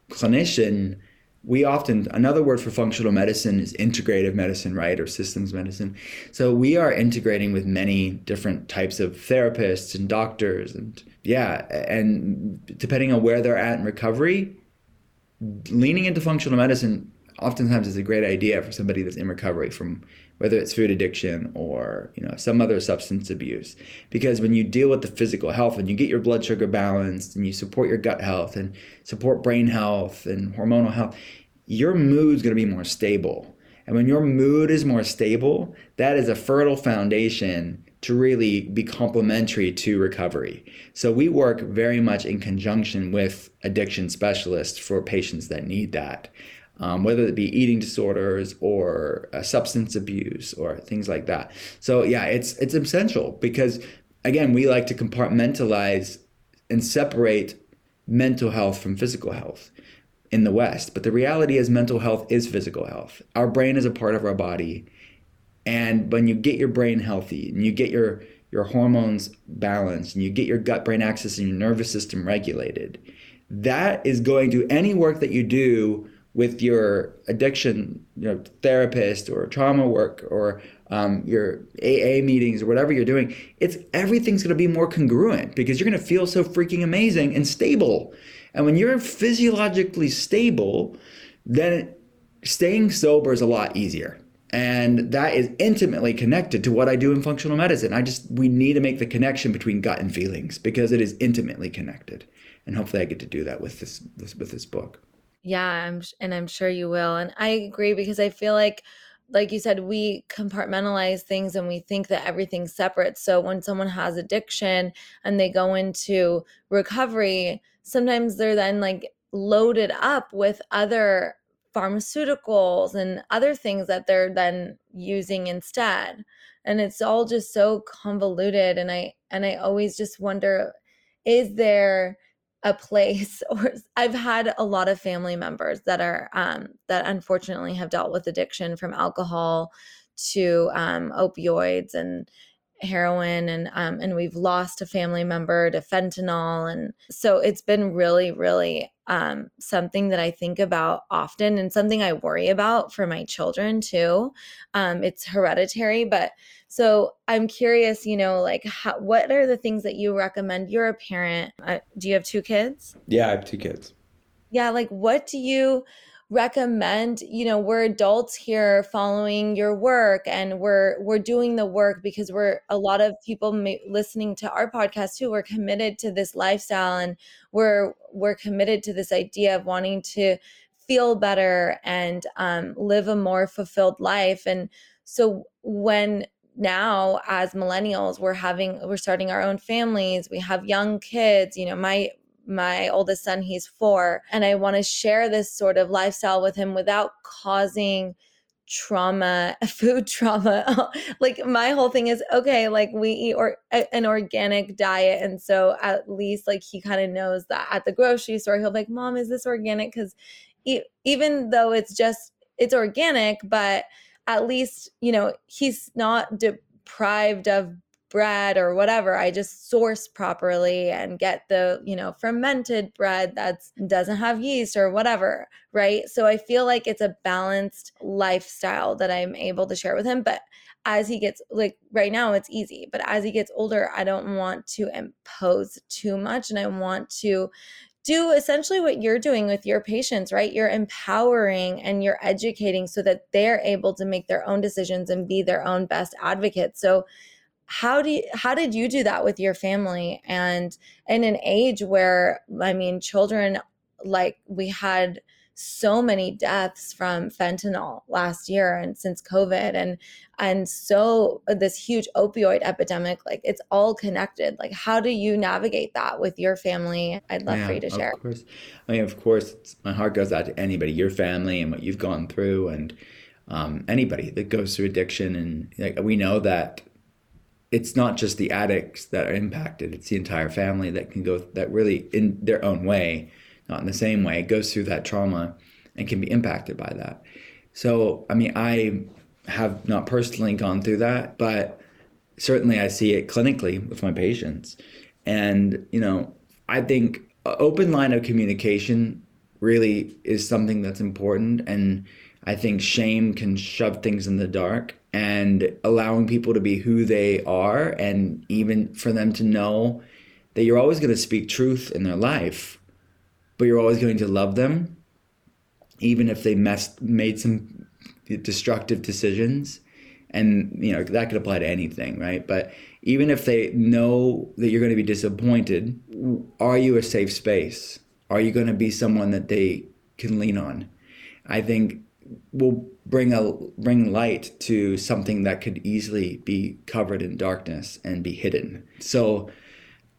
clinician we often another word for functional medicine is integrative medicine right or systems medicine. So we are integrating with many different types of therapists and doctors and yeah and depending on where they're at in recovery leaning into functional medicine oftentimes is a great idea for somebody that's in recovery from whether it's food addiction or you know some other substance abuse. Because when you deal with the physical health and you get your blood sugar balanced and you support your gut health and support brain health and hormonal health your mood's going to be more stable. And when your mood is more stable that is a fertile foundation to really be complementary to recovery. So we work very much in conjunction with addiction specialists for patients that need that um, whether it be eating disorders or uh, substance abuse or things like that. So yeah, it's it's essential because again, we like to compartmentalize and separate mental health from physical health in the West. But the reality is mental health is physical health. Our brain is a part of our body. And when you get your brain healthy and you get your your hormones balanced and you get your gut brain axis and your nervous system regulated, that is going to any work that you do with your addiction you know, therapist or trauma work or um, your AA meetings or whatever you're doing, it's everything's going to be more congruent because you're going to feel so freaking amazing and stable. And when you're physiologically stable, then staying sober is a lot easier. And that is intimately connected to what I do in functional medicine. I just, we need to make the connection between gut and feelings because it is intimately connected. And hopefully I get to do that with this, this with this book. Yeah, I'm and I'm sure you will. And I agree because I feel like like you said we compartmentalize things and we think that everything's separate. So when someone has addiction and they go into recovery, sometimes they're then like loaded up with other pharmaceuticals and other things that they're then using instead and it's all just so convoluted and i and i always just wonder is there a place or i've had a lot of family members that are um, that unfortunately have dealt with addiction from alcohol to um, opioids and heroin and um, and we've lost a family member to fentanyl and so it's been really really um, something that I think about often and something I worry about for my children too. Um, it's hereditary, but so I'm curious, you know, like how, what are the things that you recommend? You're a parent. Uh, do you have two kids? Yeah, I have two kids. Yeah, like what do you recommend you know we're adults here following your work and we're we're doing the work because we're a lot of people listening to our podcast too we're committed to this lifestyle and we're we're committed to this idea of wanting to feel better and um, live a more fulfilled life. And so when now as millennials we're having we're starting our own families we have young kids you know my my oldest son, he's four, and I want to share this sort of lifestyle with him without causing trauma food trauma. Like my whole thing is okay like we eat or an organic diet and so at least like he kind of knows that at the grocery store he'll be like mom is this organic? Because e- even though it's just it's organic but at least you know he's not deprived of bread or whatever i just source properly and get the you know fermented bread that doesn't have yeast or whatever right so i feel like it's a balanced lifestyle that i'm able to share with him but as he gets like right now it's easy but as he gets older i don't want to impose too much and i want to do essentially what you're doing with your patients, right? You're empowering and you're educating so that they're able to make their own decisions and be their own best advocates. So how do you, how did you do that with your family? And in an age where i mean children like we had so many deaths from fentanyl last year and since covid and and so this huge opioid epidemic like it's all connected. Like how do you navigate that with your family? I'd love yeah, for you to share. of course. I mean of course my heart goes out to anybody your family and what you've gone through and um, anybody that goes through addiction. And like, we know that it's not just the addicts that are impacted it's the entire family that can go that really in their own way not in the same way goes through that trauma and can be impacted by that. So i mean i have not personally gone through that but certainly i see it clinically with my patients. And you know i think open line of communication really is something that's important. And i think shame can shove things in the dark and allowing people to be who they are and even for them to know that you're always going to speak truth in their life but you're always going to love them even if they messed made some destructive decisions. And you know that could apply to anything right? But even if they know that you're going to be disappointed are you a safe space? Are you going to be someone that they can lean on? I think will bring a bring light to something that could easily be covered in darkness and be hidden. So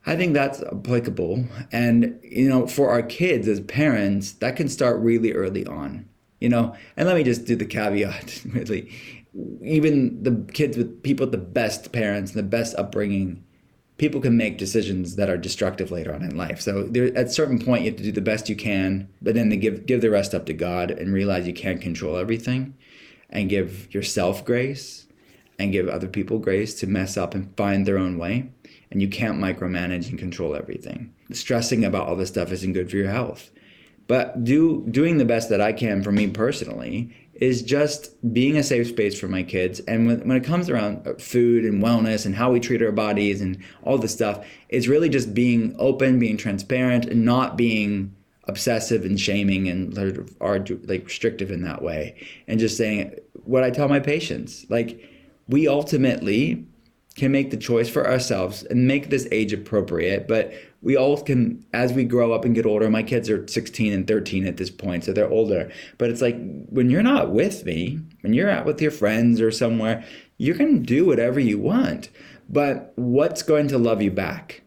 I think that's applicable. And you know, for our kids as parents, that can start really early on. You know, and let me just do the caveat really. Even the kids with people with the best parents and the best upbringing people can make decisions that are destructive later on in life. So there, at a certain point, you have to do the best you can, but then to give give the rest up to God and realize you can't control everything, and give yourself grace, and give other people grace to mess up and find their own way. And you can't micromanage and control everything. Stressing about all this stuff isn't good for your health. But do doing the best that I can for me personally is just being a safe space for my kids. And when, when it comes around uh, food and wellness and how we treat our bodies and all this stuff, it's really just being open, being transparent, and not being obsessive and shaming and are like restrictive in that way. And just saying what I tell my patients, like we ultimately can make the choice for ourselves and make this age appropriate. But we all can, as we grow up and get older, my kids are 16 and 13 at this point, so they're older. But it's like when you're not with me, when you're out with your friends or somewhere, you can do whatever you want. But what's going to love you back?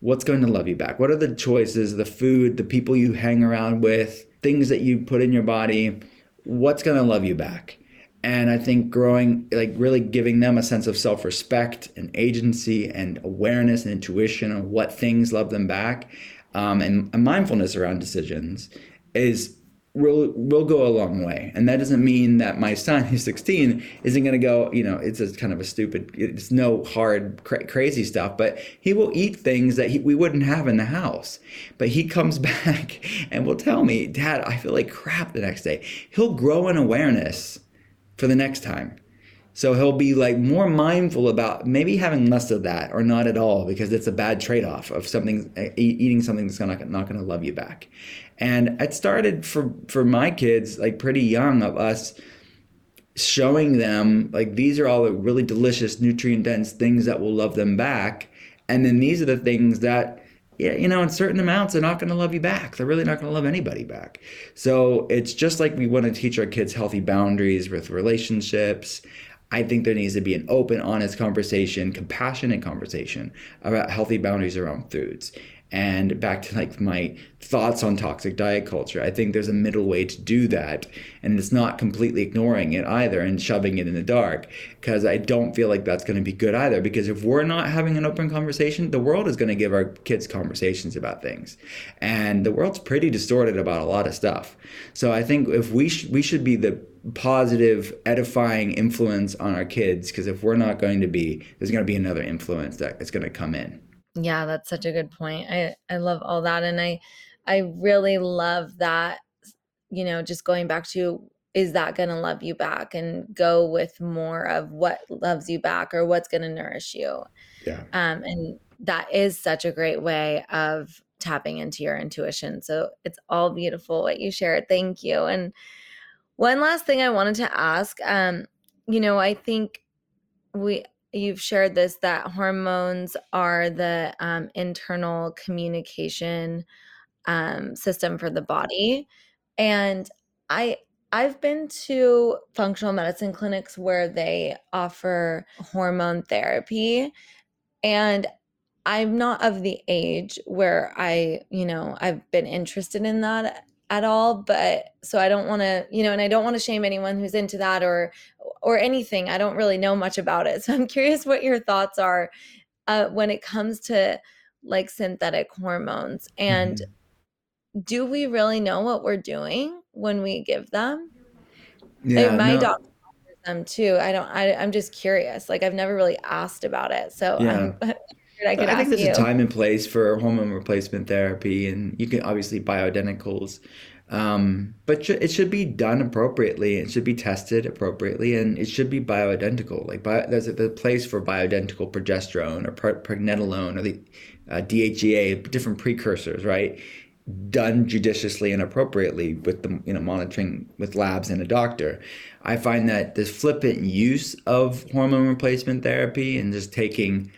What's going to love you back? What are the choices, the food, the people you hang around with, things that you put in your body? What's going to love you back? And I think growing, like really giving them a sense of self respect and agency and awareness and intuition on what things love them back um, and, and mindfulness around decisions is will will go a long way. And that doesn't mean that my son who's 16 isn't going to go you know it's a kind of a stupid it's no hard cra- crazy stuff but he will eat things that he, we wouldn't have in the house. But he comes back and will tell me dad i feel like crap the next day. He'll grow an awareness for the next time. So he'll be like more mindful about maybe having less of that or not at all because it's a bad trade-off of something eating something that's not, not going to love you back. And it started for for my kids like pretty young of us showing them like these are all the really delicious nutrient dense things that will love them back and then these are the things that yeah, you know, in certain amounts, they're not going to love you back. They're really not going to love anybody back. So it's just like we want to teach our kids healthy boundaries with relationships. I think there needs to be an open, honest conversation, compassionate conversation about healthy boundaries around foods. And back to like my thoughts on toxic diet culture, I think there's a middle way to do that. And it's not completely ignoring it either and shoving it in the dark, because I don't feel like that's going to be good either. Because if we're not having an open conversation, the world is going to give our kids conversations about things. And the world's pretty distorted about a lot of stuff. So I think if we, sh- we should be the positive, edifying influence on our kids, because if we're not going to be, there's going to be another influence that is going to come in. Yeah, that's such a good point. I I love all that and I I really love that you know, just going back to is that going to love you back and go with more of what loves you back or what's going to nourish you. Yeah. Um and that is such a great way of tapping into your intuition. So it's all beautiful what you shared. Thank you. And one last thing I wanted to ask um you know, I think we you've shared this that hormones are the um, internal communication um, system for the body. And i i've been to functional medicine clinics where they offer hormone therapy and i'm not of the age where i you know i've been interested in that at all but so i don't want to you know and i don't want to shame anyone who's into that or or anything. I don't really know much about it. So i'm curious what your thoughts are uh, when it comes to like synthetic hormones. And mm-hmm. do we really know what we're doing when we give them? Yeah, like my no. doctor them too. I don't I, i'm just curious. Like i've never really asked about it. So yeah. I, I think there's you. a time and place for hormone replacement therapy, and you can obviously bioidenticals, um, but it should be done appropriately. It should be tested appropriately, and it should be bioidentical. Like bio, there's a, a place for bioidentical progesterone or pregnenolone or the uh, DHEA, different precursors, right? Done judiciously and appropriately with the you know monitoring with labs and a doctor. I find that this flippant use of hormone replacement therapy and just taking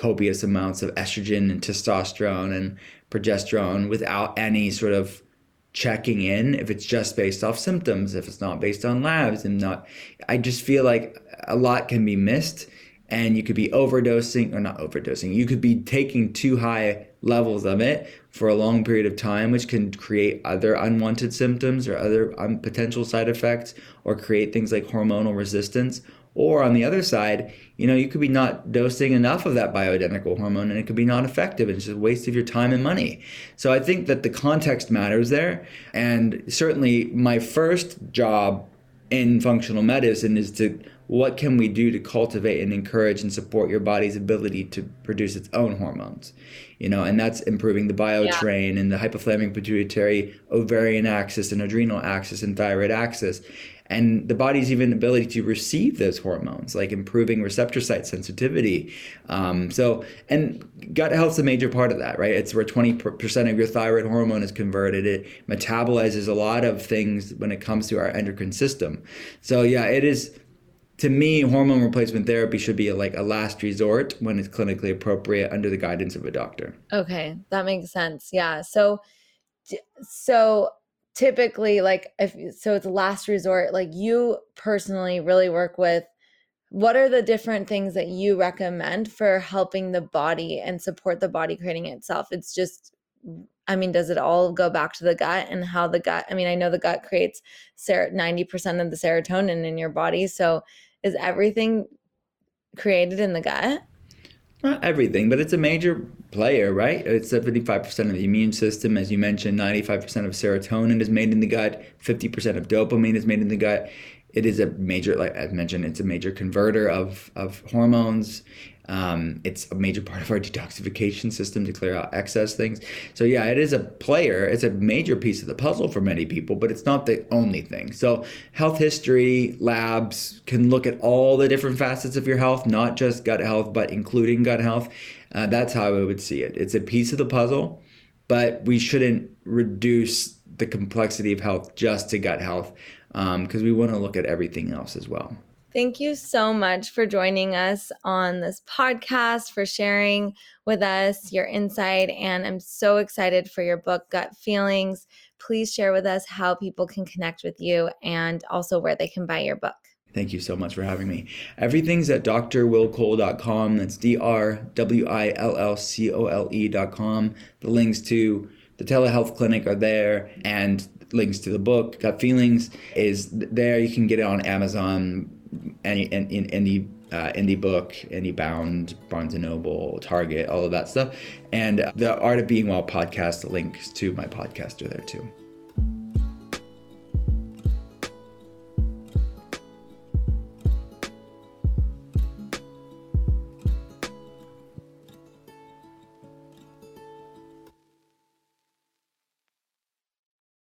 copious amounts of estrogen and testosterone and progesterone without any sort of checking in if it's just based off symptoms if it's not based on labs and not i just feel like a lot can be missed and you could be overdosing or not overdosing. You could be taking too high levels of it for a long period of time which can create other unwanted symptoms or other um, potential side effects or create things like hormonal resistance or on the other side, you know, you could be not dosing enough of that bioidentical hormone and it could be not effective. and It's just a waste of your time and money. So I think that the context matters there. And certainly my first job in functional medicine is to what can we do to cultivate and encourage and support your body's ability to produce its own hormones you know and that's improving the biotrain yeah. and the hypothalamic pituitary ovarian axis and adrenal axis and thyroid axis and the body's even ability to receive those hormones, like improving receptor site sensitivity. Um, so, and gut health's a major part of that, right? It's where 20% of your thyroid hormone is converted. It metabolizes a lot of things when it comes to our endocrine system. So, yeah, it is to me, hormone replacement therapy should be a, like a last resort when it's clinically appropriate under the guidance of a doctor. Okay, that makes sense. Yeah. So, so typically, like if so, it's last resort. Like you personally really work with. What are the different things that you recommend for helping the body and support the body creating itself? It's just I mean, does it all go back to the gut and how the gut? I mean, I know the gut creates ser- 90% of the serotonin in your body. So is everything created in the gut? Not everything, but it's a major player, right? It's 75% of the immune system. As you mentioned, 95% of serotonin is made in the gut, 50% of dopamine is made in the gut. It is a major, like I mentioned, it's a major converter of, of hormones. Um, it's a major part of our detoxification system to clear out excess things. So yeah, it is a player. It's a major piece of the puzzle for many people, but it's not the only thing. So health history labs can look at all the different facets of your health, not just gut health, but including gut health. Uh, that's how I would see it. It's a piece of the puzzle, but we shouldn't reduce the complexity of health just to gut health because um, we want to look at everything else as well. Thank you so much for joining us on this podcast, for sharing with us your insight. And I'm so excited for your book, Gut Feelings. Please share with us how people can connect with you and also where they can buy your book. Thank you so much for having me. Everything's at drwillcole.com. That's D R W I L L C O L E.com. The links to the telehealth clinic are there and links to the book, Gut Feelings, is there. You can get it on Amazon, any any any uh, indie book, IndieBound, Barnes and Noble, Target, all of that stuff, and the Art of Being Well podcast links to my podcast are there too.